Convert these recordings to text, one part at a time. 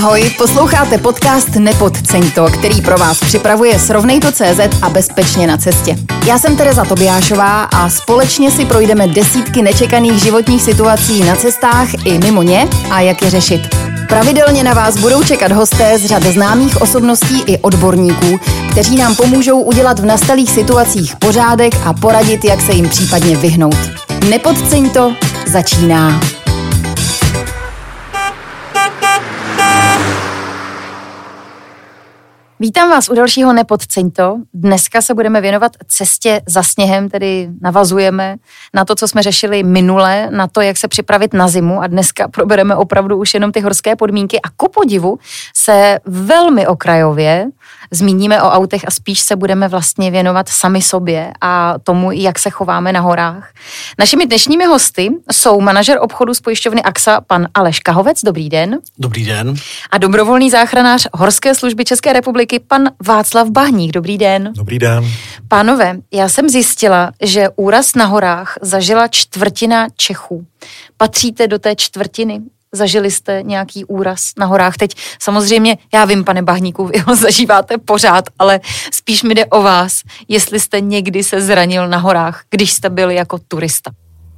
Ahoj, posloucháte podcast Nepodceň to, který pro vás připravuje Srovnej.cz a bezpečně na cestě. Já jsem Tereza Tobiášová a společně si projdeme desítky nečekaných životních situací na cestách i mimo ně a jak je řešit. Pravidelně na vás budou čekat hosté z řad známých osobností i odborníků, kteří nám pomůžou udělat v nastalých situacích pořádek a poradit, jak se jim případně vyhnout. Nepodceň to, začíná. Vítám vás u dalšího Nepodceň to. Dneska se budeme věnovat cestě za sněhem, tedy navazujeme na to, co jsme řešili minule, na to, jak se připravit na zimu a dneska probereme opravdu už jenom ty horské podmínky a ku podivu se velmi okrajově zmíníme o autech a spíš se budeme vlastně věnovat sami sobě a tomu, jak se chováme na horách. Našimi dnešními hosty jsou manažer obchodu z pojišťovny AXA, pan Aleš Kahovec, dobrý den. Dobrý den. A dobrovolný záchranář Horské služby České republiky, pan Václav Bahník, dobrý den. Dobrý den. Pánové, já jsem zjistila, že úraz na horách zažila čtvrtina Čechů. Patříte do té čtvrtiny? Zažili jste nějaký úraz na horách? Teď samozřejmě, já vím, pane Bahníku, vy ho zažíváte pořád, ale spíš mi jde o vás, jestli jste někdy se zranil na horách, když jste byl jako turista.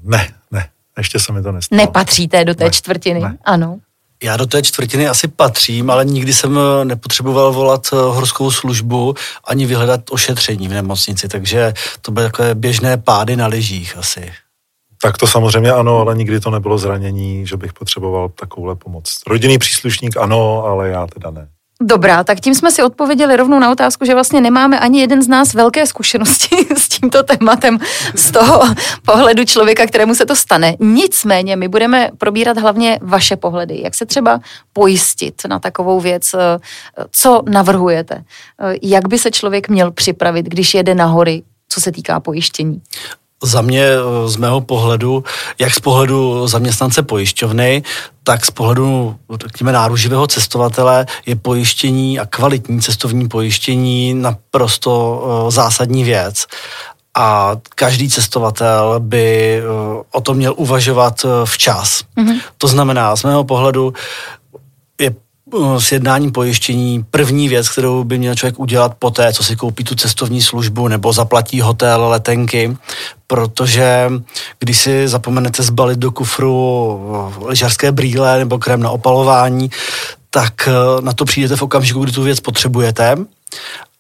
Ne, ne, ještě se mi to nestalo. Nepatříte do té ne, čtvrtiny? Ne. Ano. Já do té čtvrtiny asi patřím, ale nikdy jsem eh, nepotřeboval volat eh, horskou službu ani vyhledat ošetření v nemocnici, takže to byly takové běžné pády na lyžích asi. Tak to samozřejmě ano, ale nikdy to nebylo zranění, že bych potřeboval takovouhle pomoc. Rodinný příslušník ano, ale já teda ne. Dobrá, tak tím jsme si odpověděli rovnou na otázku, že vlastně nemáme ani jeden z nás velké zkušenosti s tímto tématem z toho pohledu člověka, kterému se to stane. Nicméně my budeme probírat hlavně vaše pohledy. Jak se třeba pojistit na takovou věc? Co navrhujete? Jak by se člověk měl připravit, když jede na hory, co se týká pojištění? Za mě, eh, z mého pohledu, jak z pohledu zaměstnance pojišťovny, tak z pohledu, řekněme, náruživého cestovatele je pojištění a kvalitní cestovní pojištění naprosto eh, zásadní věc. A každý cestovatel by eh, o tom měl uvažovat včas. Mm-hmm. To znamená, z mého pohledu je s jednáním pojištění první věc, kterou by měl člověk udělat po té, co si koupí tu cestovní službu nebo zaplatí hotel, letenky, protože když si zapomenete zbalit do kufru lyžařské brýle nebo krém na opalování, tak eh, na to přijdete v okamžiku, kdy tu věc potřebujete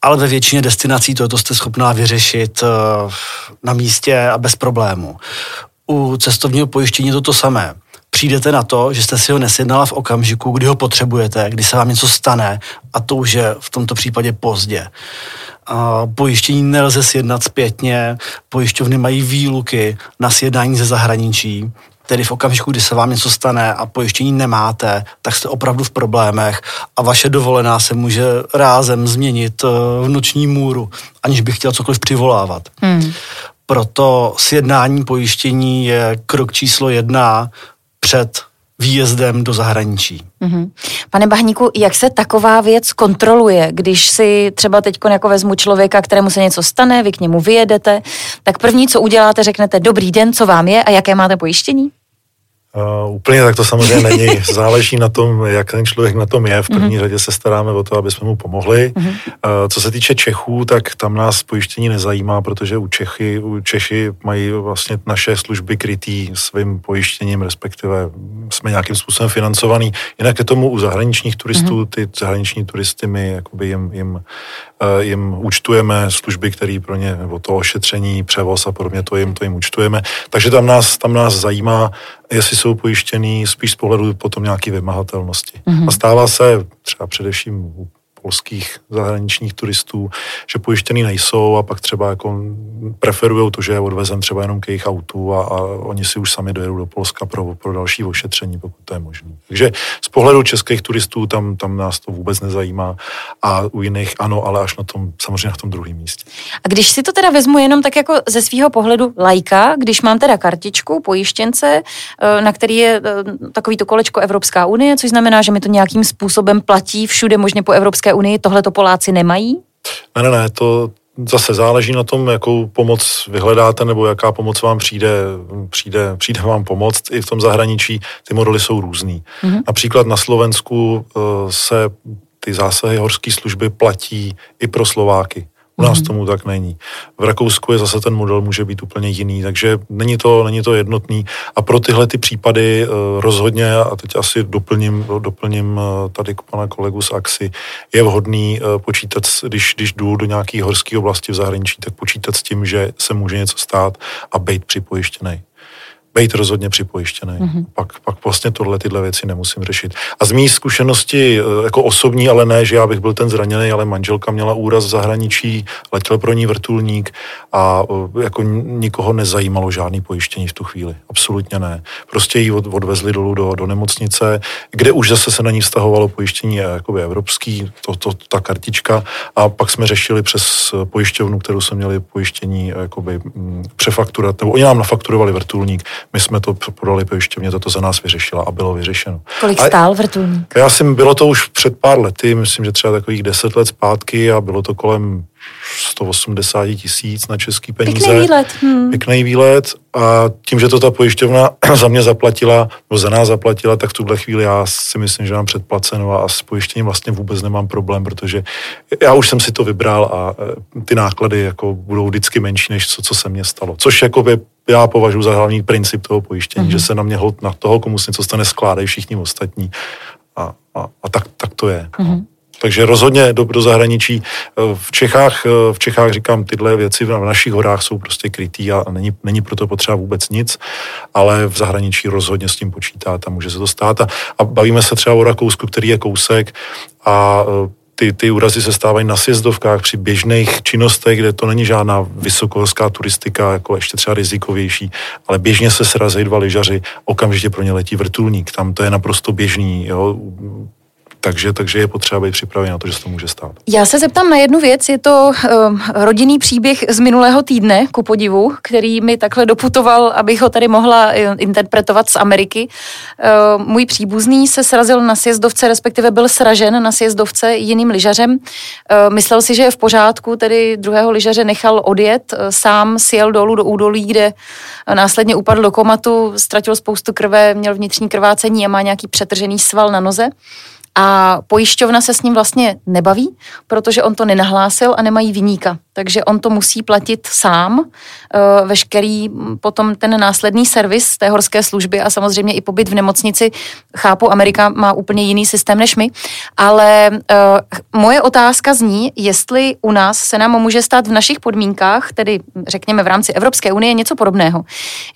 ale ve většině destinací to, jste schopná vyřešit eh, na místě a bez problému. U cestovního pojištění je to to samé přijdete na to, že jste si ho nesjednala v okamžiku, kdy ho potřebujete, kdy se vám něco stane a to už je v tomto případě pozdě. A pojištění nelze sjednat zpětně, pojišťovny mají výluky na sjednání ze zahraničí, tedy v okamžiku, kdy se vám něco stane a pojištění nemáte, tak jste opravdu v problémech a vaše dovolená se může rázem změnit eh, v noční můru, aniž bych chtěl cokoliv přivolávat. Hmm. Proto sjednání pojištění je krok číslo jedna před výjezdem do zahraničí. Mm-hmm. Pane Bahníku, jak se taková věc kontroluje, když si třeba teď jako vezmu člověka, kterému se něco stane, vy k němu vyjedete, tak první, co uděláte, řeknete dobrý den, co vám je a jaké máte pojištění? Uh, úplně tak to samozřejmě není. Záleží na tom, jak ten člověk na tom je. V první mm-hmm. řadě se staráme o to, aby jsme mu pomohli. Mm-hmm. Uh, co se týče Čechů, tak tam nás pojištění nezajímá, protože u Čechy, u Češi mají vlastně naše služby krytý svým pojištěním, respektive jsme nějakým způsobem financovaný. Jinak je tomu u zahraničních turistů, mm-hmm. ty zahraniční turisty my jakoby jim, jim Eh, jim účtujeme služby, které pro ně, nebo to ošetření, převoz a podobně, to jim, to jim účtujeme. Takže tam nás, tam nás zajímá, jestli jsou pojištěný spíš z pohledu potom nějaké vymahatelnosti. Mm-hmm. A stává se třeba především u polských zahraničních turistů, že pojištěný nejsou a pak třeba jako preferují to, že je odvezen třeba jenom k jejich autu a, a oni si už sami dojedou do Polska pro, pro další ošetření, pokud to je možné. Takže z pohledu českých turistů tam, tam nás to vůbec nezajímá a u jiných ano, ale až na tom, samozřejmě na tom druhém místě. A když si to teda vezmu jenom tak jako ze svého pohledu lajka, když mám teda kartičku pojištěnce, eh, na který je eh, takový to kolečko Evropská unie, což znamená, že mi to nějakým způsobem platí všude možně po Evropské unii, tohle to Poláci nemají? Ne, ne, ne, to zase záleží na tom, jakou pomoc vyhledáte nebo jaká pomoc vám přijde, přijde, přijde vám pomoct. I v tom zahraničí ty modely jsou různý. Mm-hmm. Například na Slovensku uh, se ty zásahy horské služby platí i pro Slováky. U nás tomu tak není. V Rakousku je zase ten model může být úplně jiný, takže není to, není to jednotný. A pro tyhle ty případy uh, rozhodně, a teď asi doplním, doplním uh, tady pana kolegu z AXI, je vhodný uh, počítat, když, když jdu do nějaké horské oblasti v zahraničí, tak počítat s tím, že se může něco stát a být připojištěný být rozhodně připojištěný. Mm-hmm. Pak, pak vlastně tohle tyhle věci nemusím řešit. A z mý zkušenosti eh, jako osobní, ale ne, že já bych byl ten zraněný, ale manželka měla úraz v zahraničí, letěl pro ní vrtulník a eh, jako nikoho nezajímalo žádný pojištění v tu chvíli. Absolutně ne. Prostě ji od, odvezli dolů do, do nemocnice, kde už zase se na ní vztahovalo pojištění eh, jakoby evropský, to, to, ta kartička a pak jsme řešili přes pojišťovnu, kterou jsme měli pojištění jakoby přefakturat, nebo oni nám nafakturovali vrtulník, my jsme to podali pojišťovně, to za nás vyřešila a bylo vyřešeno. Kolik a stál vrtulník? Já jsem, bylo to už před pár lety, myslím, že třeba takových deset let zpátky a bylo to kolem 180 tisíc na český peníze. Pěkný výlet. Hmm. Pěkný výlet a tím, že to ta pojišťovna za mě zaplatila, nebo za nás zaplatila, tak v tuhle chvíli já si myslím, že mám předplaceno a s pojištěním vlastně vůbec nemám problém, protože já už jsem si to vybral a e, ty náklady jako budou vždycky menší, než co, co se mně stalo. Což jako by já považuji za hlavní princip toho pojištění, mm-hmm. že se na mě hod na toho, komu se něco stane, skládají všichni ostatní. A, a, a tak, tak to je. Mm-hmm. Takže rozhodně do, do zahraničí. Eh, v Čechách, eh, v Čechách říkám, tyhle věci v našich horách jsou prostě krytý a není, není proto potřeba vůbec nic, ale v zahraničí rozhodně s tím počítá a může se to stát. A, a bavíme se třeba o Rakousku, který je kousek a eh, ty, ty úrazy se stávají na sjezdovkách při běžných činnostech, kde to není žádná vysokohorská turistika, jako ještě třeba rizikovější, ale běžně se srazejí dva lyžaři, okamžitě pro ně letí vrtulník. Tam to je naprosto běžný. Jo takže, takže je potřeba být připravený na to, že se to může stát. Já se zeptám na jednu věc. Je to uh, rodinný příběh z minulého týdne, ku podivu, který mi takhle doputoval, abych ho tady mohla uh, interpretovat z Ameriky. Uh, můj příbuzný se srazil na sjezdovce, respektive byl sražen na sjezdovce jiným lyžařem. Uh, myslel si, že je v pořádku, tedy druhého lyžaře nechal odjet. Sám sjel dolů do údolí, kde následně upadl do komatu, ztratil spoustu krve, měl vnitřní krvácení a má nějaký přetržený sval na noze. A pojišťovna se s ním vlastně nebaví, protože on to nenahlásil a nemají vyníka takže on to musí platit sám, eh, veškerý potom ten následný servis té horské služby a samozřejmě i pobyt v nemocnici. Chápu, Amerika má úplně jiný systém než my, ale eh, moje otázka zní, jestli u nás se nám může stát v našich podmínkách, tedy řekněme v rámci Evropské unie, něco podobného,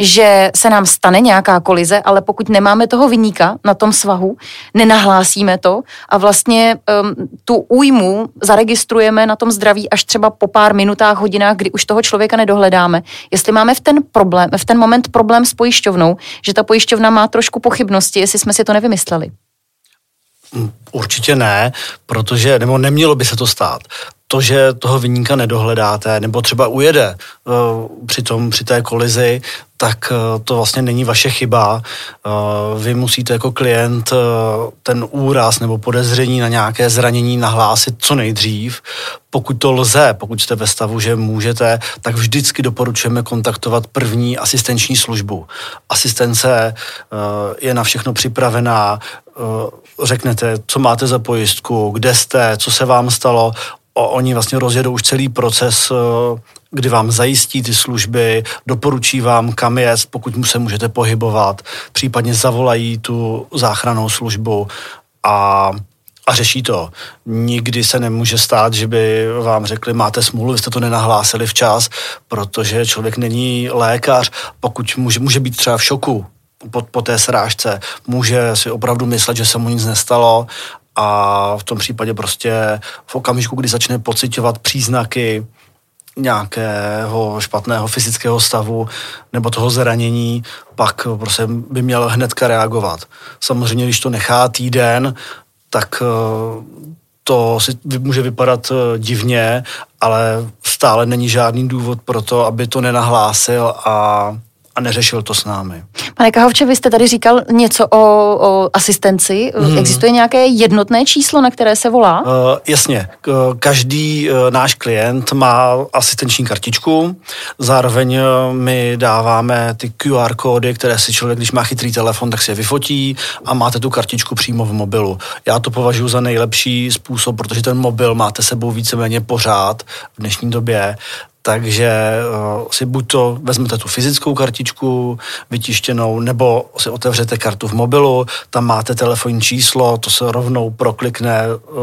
že se nám stane nějaká kolize, ale pokud nemáme toho vyníka na tom svahu, nenahlásíme to a vlastně um, tu újmu zaregistrujeme na tom zdraví až třeba po pár pár minutách, hodinách, kdy už toho člověka nedohledáme. Jestli máme v ten problém, v ten moment problém s pojišťovnou, že ta pojišťovna má trošku pochybnosti, jestli jsme si to nevymysleli. Určitě ne, protože, nebo nemělo by se to stát. To, že toho vyníka nedohledáte, nebo třeba ujede uh, při, tom, při té kolizi, tak uh, to vlastně není vaše chyba. Uh, vy musíte jako klient ten úraz nebo podezření na nějaké zranění nahlásit co nejdřív. Pokud to lze, pokud jste ve stavu, že můžete, tak vždycky doporučujeme kontaktovat první asistenční službu. Asistence je na všechno připravená, řeknete, co máte za pojistku, kde jste, co se vám stalo, oni vlastně rozjedou už celý proces, eh, kdy vám zajistí ty služby, doporučí vám, kam jet, pokud mu se můžete pohybovat, případně zavolají tu záchranou službu a a řeší to. Nikdy se nemůže stát, že by vám řekli, máte smůlu, vy jste to nenahlásili včas, protože člověk není lékař, pokud může, může být třeba v šoku, po, po té srážce. Může si opravdu myslet, že se mu nic nestalo a v tom případě prostě v okamžiku, kdy začne pocitovat příznaky nějakého špatného fyzického stavu nebo toho zranění, pak prostě by měl hnedka reagovat. Samozřejmě, když to nechá týden, tak eh, to si může vypadat eh, divně, ale stále není žádný důvod pro to, aby to nenahlásil a a neřešil to s námi. Pane Kahovče, vy jste tady říkal něco o, o asistenci. Hmm. Existuje nějaké jednotné číslo, na které se volá? Uh, jasně. Každý uh, náš klient má asistenční kartičku, zároveň uh, my dáváme ty QR kódy, které si člověk, když má chytrý telefon, tak si je vyfotí a máte tu kartičku přímo v mobilu. Já to považuji za nejlepší způsob, protože ten mobil máte sebou víceméně pořád v dnešní době takže uh, si buď to vezmete tu fyzickou kartičku vytištěnou, nebo si otevřete kartu v mobilu, tam máte telefonní číslo, to se rovnou proklikne, uh,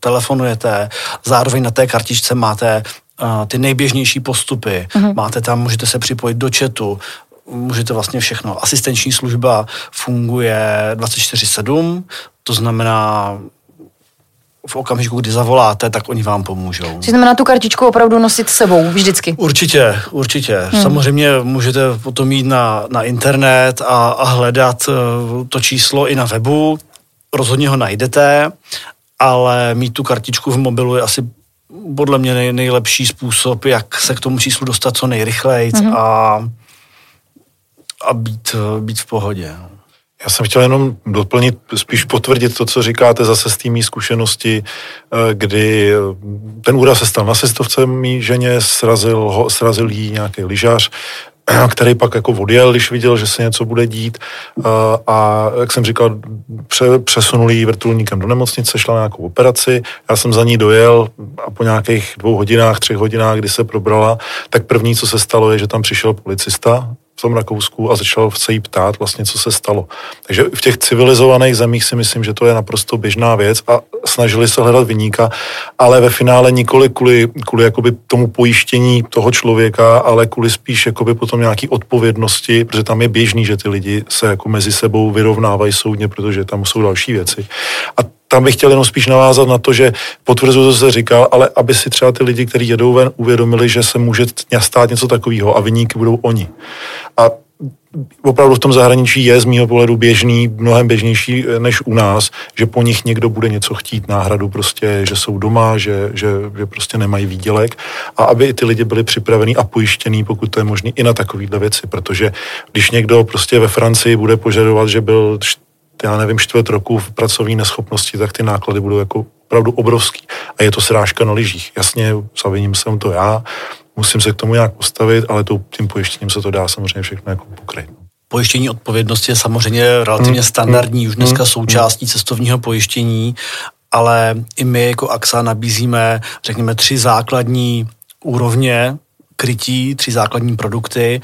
telefonujete, zároveň na té kartičce máte uh, ty nejběžnější postupy, uh-huh. máte tam, můžete se připojit do chatu, můžete vlastně všechno. Asistenční služba funguje 24-7, to znamená, v okamžiku, kdy zavoláte, tak oni vám pomůžou. Co znamená tu kartičku opravdu nosit s sebou vždycky? Určitě, určitě. Hmm. Samozřejmě můžete potom jít na, na internet a, a hledat uh, to číslo i na webu. Rozhodně ho najdete, ale mít tu kartičku v mobilu je asi podle mě nej, nejlepší způsob, jak se k tomu číslu dostat co nejrychleji hmm. a, a být, být v pohodě. Já jsem chtěl jenom doplnit, spíš potvrdit to, co říkáte zase z té mý zkušenosti, eh, kdy eh, ten úraz se stal na cestovce mý ženě, srazil, ho, srazil jí nějaký lyžař, který pak jako odjel, když viděl, že se něco bude dít eh, a jak jsem říkal, pře, přesunul jí vrtulníkem do nemocnice, šla na nějakou operaci, já jsem za ní dojel a po nějakých dvou hodinách, třech hodinách, kdy se probrala, tak první, co se stalo, je, že tam přišel policista, v tom Rakousku a začal se jí ptát vlastně, co se stalo. Takže v těch civilizovaných zemích si myslím, že to je naprosto běžná věc a snažili se hledat vyníka, ale ve finále nikoli kvůli, kvůli jakoby tomu pojištění toho člověka, ale kvůli spíš jakoby potom nějaký odpovědnosti, protože tam je běžný, že ty lidi se jako mezi sebou vyrovnávají soudně, protože tam jsou další věci. A tam bych chtěl jenom spíš navázat na to, že potvrzuji, co se říkal, ale aby si třeba ty lidi, kteří jedou ven, uvědomili, že se může stát něco takového a vyníky budou oni. A opravdu v tom zahraničí je z mýho pohledu běžný, mnohem běžnější eh, než u nás, že po nich někdo bude něco chtít, náhradu prostě, že jsou doma, že, že, že prostě nemají výdělek a aby i ty lidi byli připravení a pojištění, pokud to je možné, i na takovéhle věci, protože když někdo prostě ve Francii bude požadovat, že byl já nevím, čtvrt roku v pracovní neschopnosti, tak ty náklady budou jako opravdu obrovský. A je to srážka na lyžích. Jasně, zaviním jsem to já, musím se k tomu nějak postavit, ale tím pojištěním se to dá samozřejmě všechno jako pokryt. Pojištění odpovědnosti je samozřejmě relativně hmm. standardní, už dneska hmm. součástí cestovního pojištění, ale i my jako AXA nabízíme, řekněme, tři základní úrovně krytí, tři základní produkty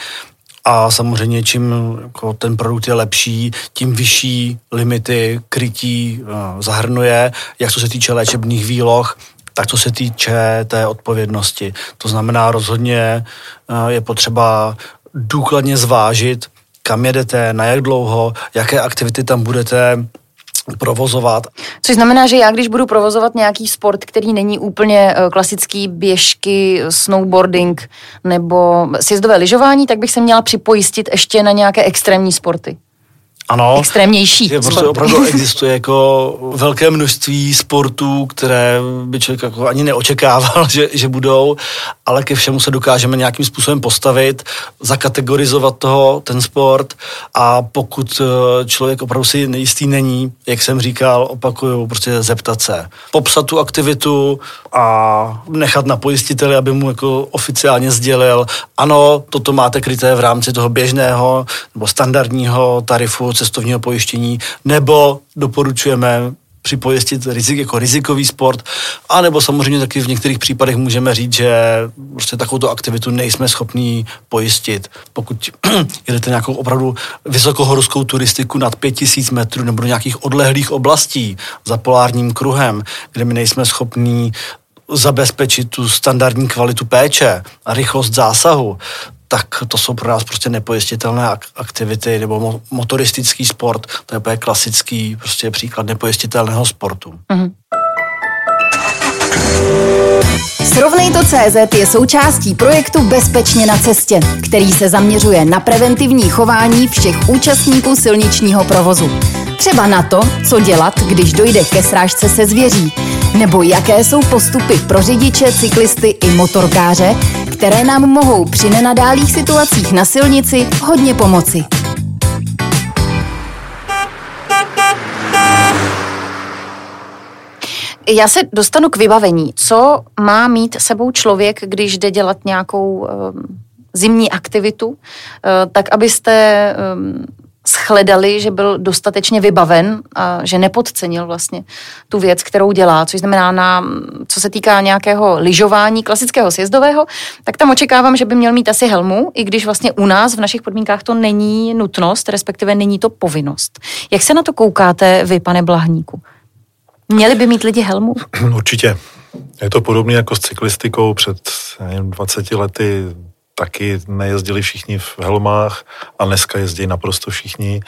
a samozřejmě čím jako ten produkt je lepší, tím vyšší limity krytí uh, zahrnuje, jak co se týče léčebných výloh, tak co se týče té odpovědnosti. To znamená rozhodně uh, je potřeba důkladně zvážit, kam jedete, na jak dlouho, jaké aktivity tam budete provozovat. Což znamená, že já když budu provozovat nějaký sport, který není úplně eh, klasický běžky, snowboarding nebo sjezdové lyžování, tak bych se měla připojistit ještě na nějaké extrémní sporty. Ano. Extrémnější. Je prostě opravdu existuje jako velké množství sportů, které by člověk jako ani neočekával, že, že budou, ale ke všemu se dokážeme nějakým způsobem postavit, zakategorizovat toho, ten sport a pokud eh, člověk opravdu si nejistý není, jak jsem říkal, opakuju, prostě zeptat se. Popsat tu aktivitu a nechat na pojistiteli, aby mu jako oficiálně sdělil, ano, toto máte kryté v rámci toho běžného nebo standardního tarifu cestovního pojištění, nebo doporučujeme připojistit rizik jako rizikový sport, anebo samozřejmě taky v některých případech můžeme říct, že prostě takovou aktivitu nejsme schopní pojistit. Pokud jedete nějakou opravdu vysokohorskou turistiku nad 5000 metrů nebo do nějakých odlehlých oblastí za polárním kruhem, kde my nejsme schopní zabezpečit tu standardní kvalitu péče a rychlost zásahu, tak to jsou pro nás prostě nepojistitelné aktivity nebo motoristický sport, to je úplně klasický prostě příklad nepojistitelného sportu. Mm-hmm. Srovnej to CZ je součástí projektu Bezpečně na cestě, který se zaměřuje na preventivní chování všech účastníků silničního provozu. Třeba na to, co dělat, když dojde ke srážce se zvěří, Nebo jaké jsou postupy pro řidiče, cyklisty i motorkáře, které nám mohou při nenadálých situacích na silnici hodně pomoci. Já se dostanu k vybavení. Co má mít sebou člověk, když jde dělat nějakou um, zimní aktivitu, uh, tak abyste um, shledali, že byl dostatečně vybaven a že nepodcenil vlastně tu věc, kterou dělá, což znamená, na, co se týká nějakého lyžování klasického sjezdového, tak tam očekávám, že by měl mít asi helmu, i když vlastně u nás v našich podmínkách to není nutnost, respektive není to povinnost. Jak se na to koukáte vy, pane Blahníku? Měli by mít lidi helmu? Určitě. Je to podobné jako s cyklistikou před nevím, 20 lety taky nejezdili všichni v helmách a dneska jezdí naprosto všichni.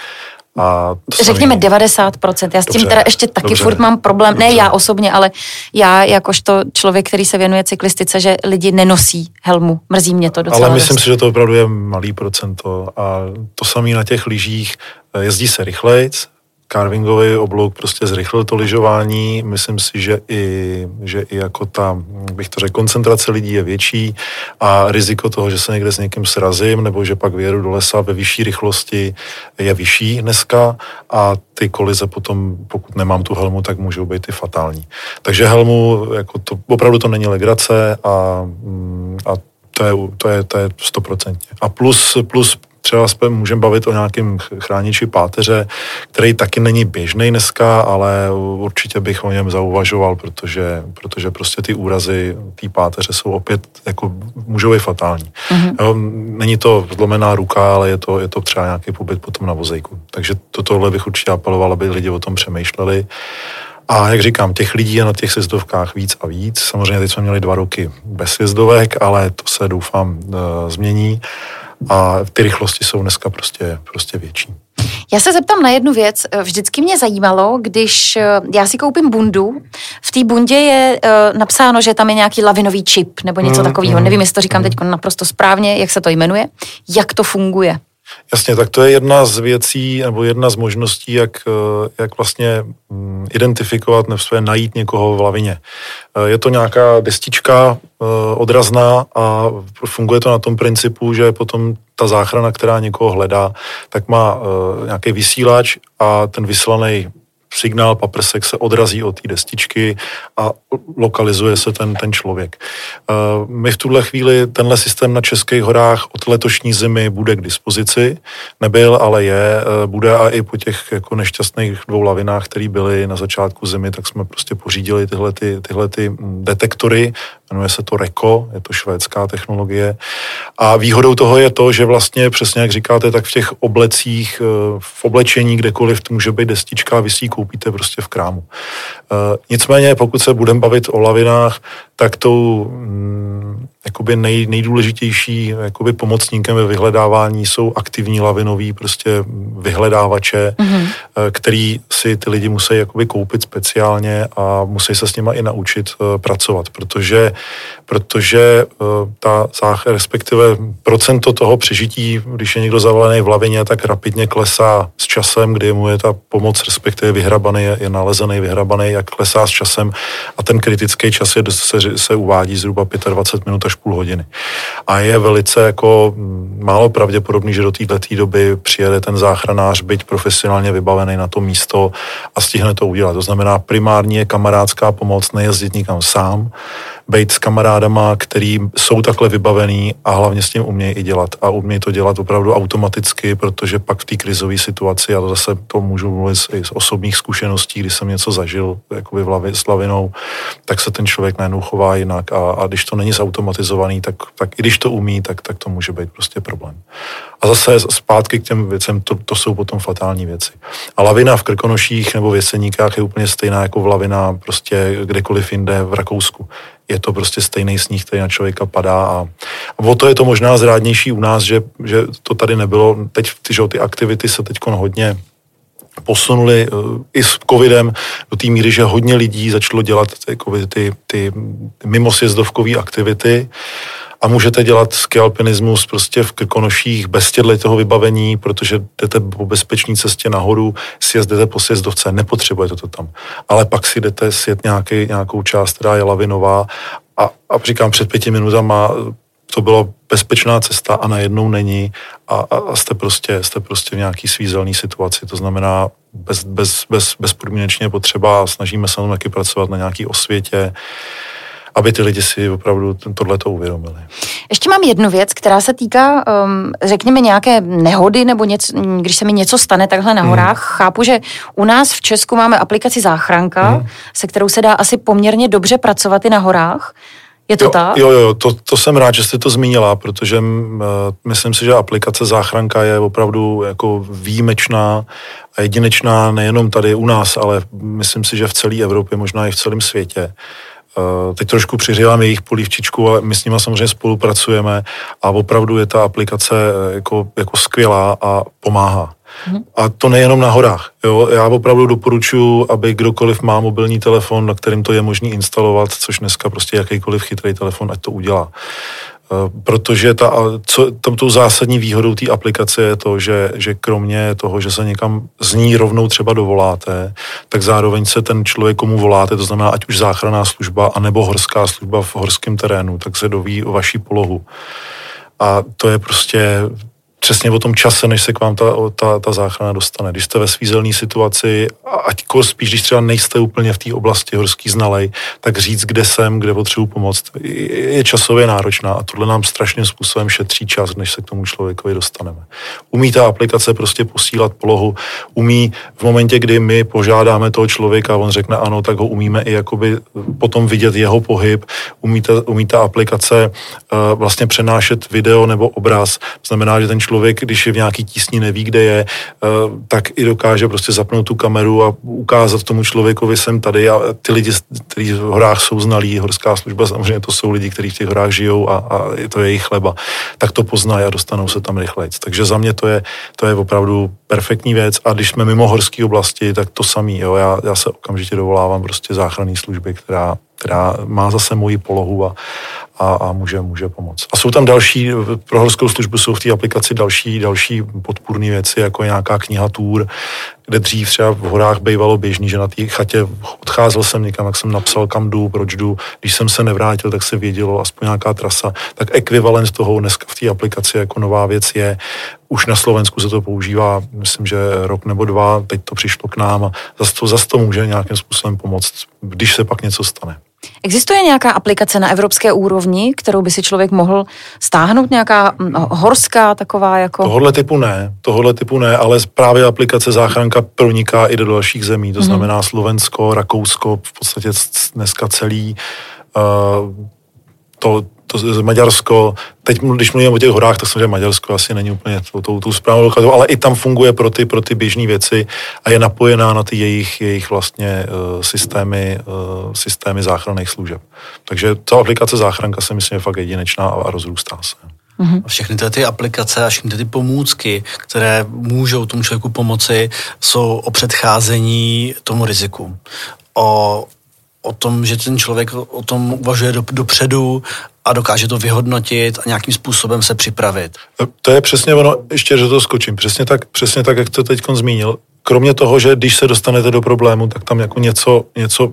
A Řekněme samý... 90%. Já s tím teda ještě taky dobře, furt mám problém. Dobře. Ne já osobně, ale já jakožto člověk, který se věnuje cyklistice, že lidi nenosí helmu. Mrzí mě to docela Ale myslím dost. si, že to opravdu je malý procento. A to samé na těch lyžích. Jezdí se rychlejc, carvingový oblouk prostě zrychlil to lyžování. Myslím si, že i, že i jako ta, bych to řekl, koncentrace lidí je větší a riziko toho, že se někde s někým srazím nebo že pak vyjedu do lesa ve vyšší rychlosti je vyšší dneska a ty kolize potom, pokud nemám tu helmu, tak můžou být i fatální. Takže helmu, jako to, opravdu to není legrace a, mm, a to je, to je, to je stoprocentně. A plus, plus třeba se můžeme bavit o nějakém chrániči páteře, který taky není běžný dneska, ale určitě bych o něm zauvažoval, protože, protože prostě ty úrazy té páteře jsou opět, jako můžou být fatální. Mm-hmm. Jo, není to zlomená ruka, ale je to, je to třeba nějaký pobyt potom na vozejku. Takže to, tohle bych určitě apeloval, aby lidi o tom přemýšleli. A jak říkám, těch lidí je na těch sjezdovkách víc a víc. Samozřejmě teď jsme měli dva roky bez sjezdovek, ale to se doufám e, změní a ty rychlosti jsou dneska prostě, prostě větší. Já se zeptám na jednu věc. Vždycky mě zajímalo, když eh, já si koupím bundu, v té bundě je uh, napsáno, že tam je nějaký lavinový čip nebo něco mm, takového. Mm, Nevím, jestli to říkám mm. teď naprosto správně, jak se to jmenuje. Jak to funguje? Jasně, tak to je jedna z věcí, nebo jedna z možností, jak, eh, jak vlastně mm, identifikovat, nebo své najít někoho v lavině. Eh, je to nějaká destička eh, odrazná a funguje to na tom principu, že potom ta záchrana, která někoho hledá, tak má nějaký vysílač a ten vysílaný signál paprsek se odrazí od té destičky a lokalizuje se ten, ten člověk. Eh, my v tuhle chvíli tenhle systém na Českých horách od letošní zimy bude k dispozici. Nebyl, ale je. Eh, bude a i po těch jako nešťastných dvou lavinách, které byly na začátku zimy, tak jsme prostě pořídili tyhle, ty, tyhle ty detektory, jmenuje se to RECO, je to švédská technologie. A výhodou toho je to, že vlastně přesně jak říkáte, tak v těch oblecích, eh, v oblečení, kdekoliv může být destička, vy si ji koupíte prostě v krámu. Nicméně, pokud se budeme bavit o lavinách, tak tou mm, jakoby nej, nejdůležitější jakoby pomocníkem ve vyhledávání jsou aktivní lavinový prostě vyhledávače, mm-hmm. který si ty lidi musí jakoby koupit speciálně a musí se s nima i naučit pracovat, protože, protože uh, ta respektive procento toho přežití, když je někdo zavalený v lavině, tak rapidně klesá s časem, kdy mu je ta pomoc respektive vyhrabaný, je, je nalezený, vyhrabaný, jak klesá s časem a ten kritický čas je, se, se uvádí zhruba 25 minut až půl hodiny. A je velice jako mm, málo pravděpodobný, že do této doby přijede ten záchranář, byť profesionálně vybavený na to místo a stihne to udělat. To znamená, primární je kamarádská pomoc, nejezdit nikam sám, být s kamarádama, který jsou takhle vybavený a hlavně s tím umějí i dělat. A umějí to dělat opravdu automaticky, protože pak v té krizové situaci, a to zase to můžu mluvit i z osobních zkušeností, kdy jsem něco zažil jakoby v lavi, s lavinou, tak se ten člověk najednou chová jinak. A, a když to není zautomatizovaný, tak, tak i když to umí, tak, tak to může být prostě problém. A zase zpátky k těm věcem, to, to jsou potom fatální věci. A lavina v Krkonoších nebo v Jeseníkách je úplně stejná jako v lavina prostě kdekoliv jinde v Rakousku je to prostě stejný sníh, který na člověka padá a, o to je to možná zrádnější u nás, že, že to tady nebylo. Teď ty, že, ty aktivity se teď hodně posunuli uh, i s covidem do té míry, že hodně lidí začalo dělat ty, ty, ty mimosjezdovkové aktivity a můžete dělat ski alpinismus prostě v Krkonoších bez těhle toho vybavení, protože jdete po bezpečné cestě nahoru, sjezdete po sjezdovce, nepotřebujete to tam. Ale pak si jdete sjet nějaký, nějakou část, která je lavinová a, a říkám, před pěti minutama to byla bezpečná cesta a najednou není a, a, a jste, prostě, jste prostě v nějaký svízelný situaci. To znamená bez, bez, bez, bezpodmínečně potřeba snažíme se taky pracovat na nějaký osvětě, aby ty lidi si opravdu tohle to uvědomili. Ještě mám jednu věc, která se týká, um, řekněme, nějaké nehody, nebo něco, když se mi něco stane takhle na hmm. horách. Mm. Chápu, že u nás v Česku máme aplikaci Záchranka, mm. se kterou se dá asi poměrně dobře pracovat i na horách. Je to jo, tak? Jo, jo, to, to jsem rád, že jste to zmínila, protože uh, myslím si, že aplikace Záchranka je opravdu jako výjimečná a jedinečná nejenom tady u nás, ale myslím si, že v celé Evropě, možná i v celém světě. Uh, teď trošku přiřívám jejich polívčičku, ale my s nimi samozřejmě spolupracujeme a opravdu je ta aplikace eh, jako, jako skvělá a pomáhá. A to nejenom na horách. Jo? Já opravdu doporučuji, aby kdokoliv má mobilní telefon, na kterým to je možný instalovat, což dneska prostě jakýkoliv chytrý telefon, ať to udělá. Eh, protože ta, co, tam tou zásadní výhodou té aplikace je to, že, že kromě toho, že se někam z ní rovnou třeba dovoláte, tak zároveň se ten člověk, komu voláte, to znamená ať už záchranná služba, anebo horská služba v horském terénu, tak se doví o vaší polohu. A to je prostě přesně o tom čase, než se k vám ta, ta, ta záchrana dostane. Když jste ve svízelné situaci, ať spíš, když třeba nejste úplně v té oblasti horský znalej, tak říct, kde jsem, kde potřebuji pomoct, je časově náročná a tohle nám strašným způsobem šetří čas, než se k tomu člověkovi dostaneme. Umí ta aplikace prostě posílat polohu, umí v momentě, kdy my požádáme toho člověka a on řekne ano, tak ho umíme i jakoby potom vidět jeho pohyb, umí ta, umí ta aplikace uh, vlastně přenášet video nebo obraz, znamená, že ten člověk člověk, když je v nějaký tísni, neví, kde je, eh, tak i dokáže prostě zapnout tu kameru a ukázat tomu člověkovi, jsem tady a ty lidi, kteří v horách jsou znalí, horská služba, samozřejmě to jsou lidi, kteří v těch horách žijou a, a je to jejich chleba, tak to poznají a dostanou se tam rychleji. Takže za mě to je, to je opravdu perfektní věc a když jsme mimo horské oblasti, tak to samý, jo, já, já se okamžitě dovolávám prostě záchranné služby, která, která má zase moji polohu a, a, a může, může pomoct. A jsou tam další, pro horskou službu jsou v té aplikaci další, další podpůrné věci, jako nějaká kniha tour, kde dřív třeba v horách bývalo běžný, že na té chatě odcházel jsem někam, tak jsem napsal, kam jdu, proč jdu. Když jsem se nevrátil, tak se vědělo aspoň nějaká trasa. Tak ekvivalent toho dneska v té aplikaci jako nová věc je, už na Slovensku se to používá, myslím, že rok nebo dva, teď to přišlo k nám a zase to, zase to může nějakým způsobem pomoct, když se pak něco stane. Existuje nějaká aplikace na evropské úrovni, kterou by si člověk mohl stáhnout, nějaká hm, horská taková jako? Tohle typu ne, tohle typu ne, ale právě aplikace záchranka proniká i do dalších zemí, to mm-hmm. znamená Slovensko, Rakousko, v podstatě dneska celý uh, to, to Maďarsko, teď když mluvím o těch horách, tak samozřejmě Maďarsko asi není úplně tou, tou, tou správnou lokalitou, ale i tam funguje pro ty, pro ty běžné věci a je napojená na ty jejich, jejich vlastně uh, systémy, uh, systémy záchranných služeb. Takže ta aplikace záchranka se myslím je fakt jedinečná a, a rozrůstá se. Mm-hmm. A všechny ty, ty aplikace a všechny ty pomůcky, které můžou tomu člověku pomoci, jsou o předcházení tomu riziku. O o tom, že ten člověk o tom uvažuje do, dopředu a dokáže to vyhodnotit a nějakým způsobem se připravit. To je přesně ono, ještě, že to skočím, přesně tak, přesně tak jak to teď zmínil. Kromě toho, že když se dostanete do problému, tak tam jako něco, něco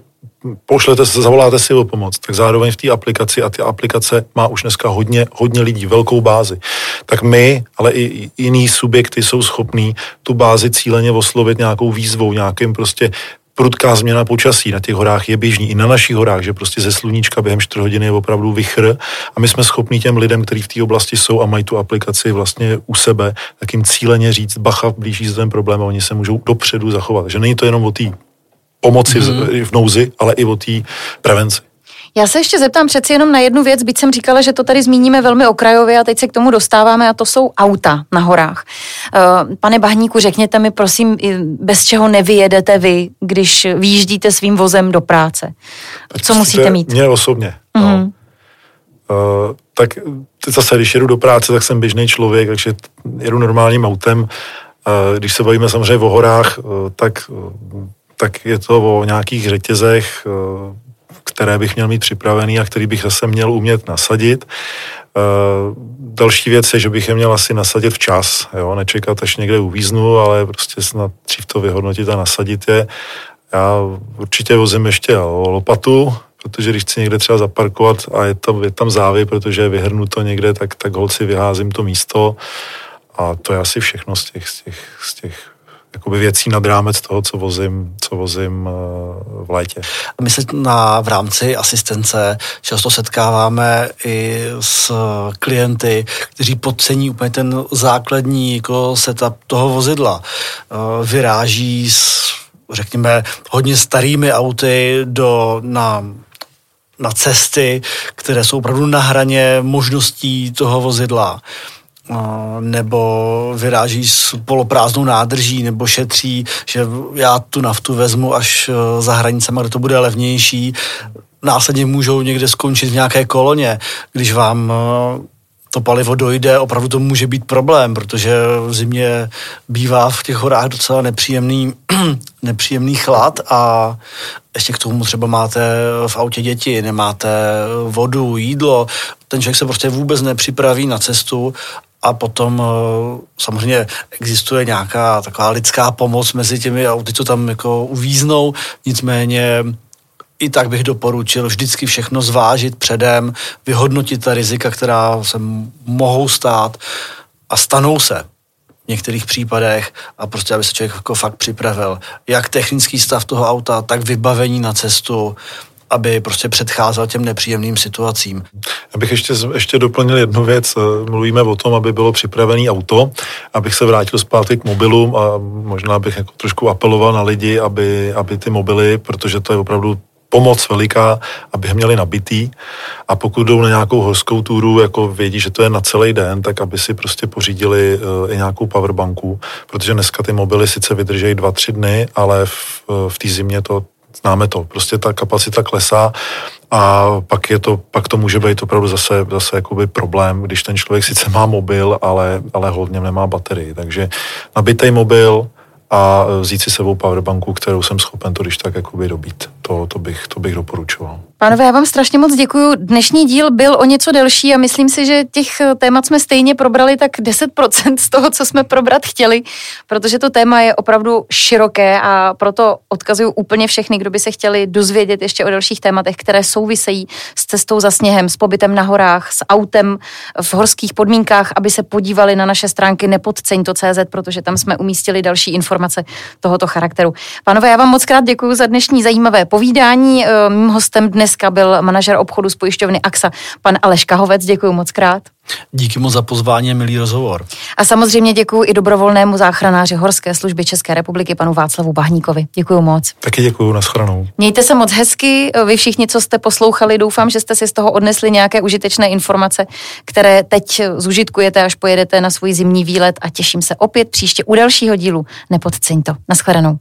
pošlete zavoláte si o pomoc, tak zároveň v té aplikaci, a ty aplikace má už dneska hodně, hodně lidí, velkou bázi, tak my, ale i jiný subjekty jsou schopní tu bázi cíleně oslovit nějakou výzvou, nějakým prostě prudká změna počasí na těch horách je běžný, i na našich horách, že prostě ze sluníčka během 4 hodiny je opravdu vychr a my jsme schopni těm lidem, kteří v té oblasti jsou a mají tu aplikaci vlastně u sebe, tak jim cíleně říct, bacha, blíží se ten problém a oni se můžou dopředu zachovat. Že není to jenom o té pomoci mm-hmm. v nouzi, ale i o té prevenci. Já se ještě zeptám přeci jenom na jednu věc, byť jsem říkala, že to tady zmíníme velmi okrajově a teď se k tomu dostáváme a to jsou auta na horách. Eh, pane Bahníku, řekněte mi prosím, bez čeho nevyjedete vy, když výjíždíte svým vozem do práce? Co musíte mít? Mě osobně. Mm-hmm. No. Uh, tak zase, když jedu do práce, tak jsem běžný člověk, takže jedu normálním autem. Uh, když se bavíme samozřejmě o horách, uh, tak, tak je to o nějakých řetězech, které bych měl mít připravený a který bych zase měl umět nasadit. Uh, další věc je, že bych je měl asi nasadit včas, jo, nečekat, až někde uvíznu, ale prostě snad dřív to vyhodnotit a nasadit je. Já určitě vozím ještě lopatu, protože když chci někde třeba zaparkovat a je tam, je tam závy, protože je vyhrnuto někde, tak, tak holci vyházím to místo a to je asi všechno z těch, z těch, z těch jakoby věcí nad rámec toho, co vozím, co vozím eh, v létě. My se na, v rámci asistence často setkáváme i s klienty, kteří podcení úplně ten základní jako setup toho vozidla. Eh, vyráží s, řekněme, hodně starými auty do, na na cesty, které jsou opravdu na hraně možností toho vozidla nebo vyráží s poloprázdnou nádrží, nebo šetří, že já tu naftu vezmu až e, za hranicema, kde to bude levnější. Následně můžou někde skončit v nějaké koloně, když vám e, to palivo dojde, opravdu to může být problém, protože v zimě bývá v těch horách docela nepříjemný, nepříjemný chlad a ještě k tomu třeba máte v autě děti, nemáte vodu, jídlo, ten člověk se prostě vůbec nepřipraví na cestu a potom eh, samozřejmě existuje nějaká taková lidská pomoc mezi těmi auty, co tam jako uvíznou, nicméně i tak bych doporučil vždycky všechno zvážit předem, vyhodnotit ta rizika, která se mohou stát a stanou se v některých případech a prostě, aby se člověk jako fakt připravil. Jak technický stav toho auta, tak vybavení na cestu, aby prostě předcházel těm nepříjemným situacím. Já bych ještě, ještě doplnil jednu věc. Mluvíme o tom, aby bylo připravené auto, abych se vrátil zpátky k mobilům a možná bych jako trošku apeloval na lidi, aby, aby ty mobily, protože to je opravdu pomoc veliká, aby je měli nabitý a pokud jdou na nějakou horskou túru, jako vědí, že to je na celý den, tak aby si prostě pořídili uh, i nějakou powerbanku, protože dneska ty mobily sice vydržejí dva, tři dny, ale v, v té zimě to známe to, prostě ta kapacita klesá a pak, je to, pak to může být opravdu zase, zase jakoby problém, když ten člověk sice má mobil, ale, ale hodně nemá baterii. Takže nabitej mobil, a vzít si sebou powerbanku, kterou jsem schopen to když tak jakoby dobít. To, to, bych, to bych doporučoval. Pánové, já vám strašně moc děkuji. Dnešní díl byl o něco delší a myslím si, že těch témat jsme stejně probrali tak 10% z toho, co jsme probrat chtěli, protože to téma je opravdu široké a proto odkazuju úplně všechny, kdo by se chtěli dozvědět ještě o dalších tématech, které souvisejí s cestou za sněhem, s pobytem na horách, s autem v horských podmínkách, aby se podívali na naše stránky nepodceň.cz, protože tam jsme umístili další informace tohoto charakteru. Pánové, já vám moc krát děkuji za dnešní zajímavé povídání. Mým hostem dnes dneska byl manažer obchodu z pojišťovny AXA, pan Aleš Kahovec. Děkuji moc krát. Díky moc za pozvání a milý rozhovor. A samozřejmě děkuji i dobrovolnému záchranáři Horské služby České republiky, panu Václavu Bahníkovi. Děkuji moc. Taky děkuji, nashledanou. Mějte se moc hezky, vy všichni, co jste poslouchali, doufám, že jste si z toho odnesli nějaké užitečné informace, které teď zužitkujete, až pojedete na svůj zimní výlet a těším se opět příště u dalšího dílu. Nepodceň to. Nashledanou.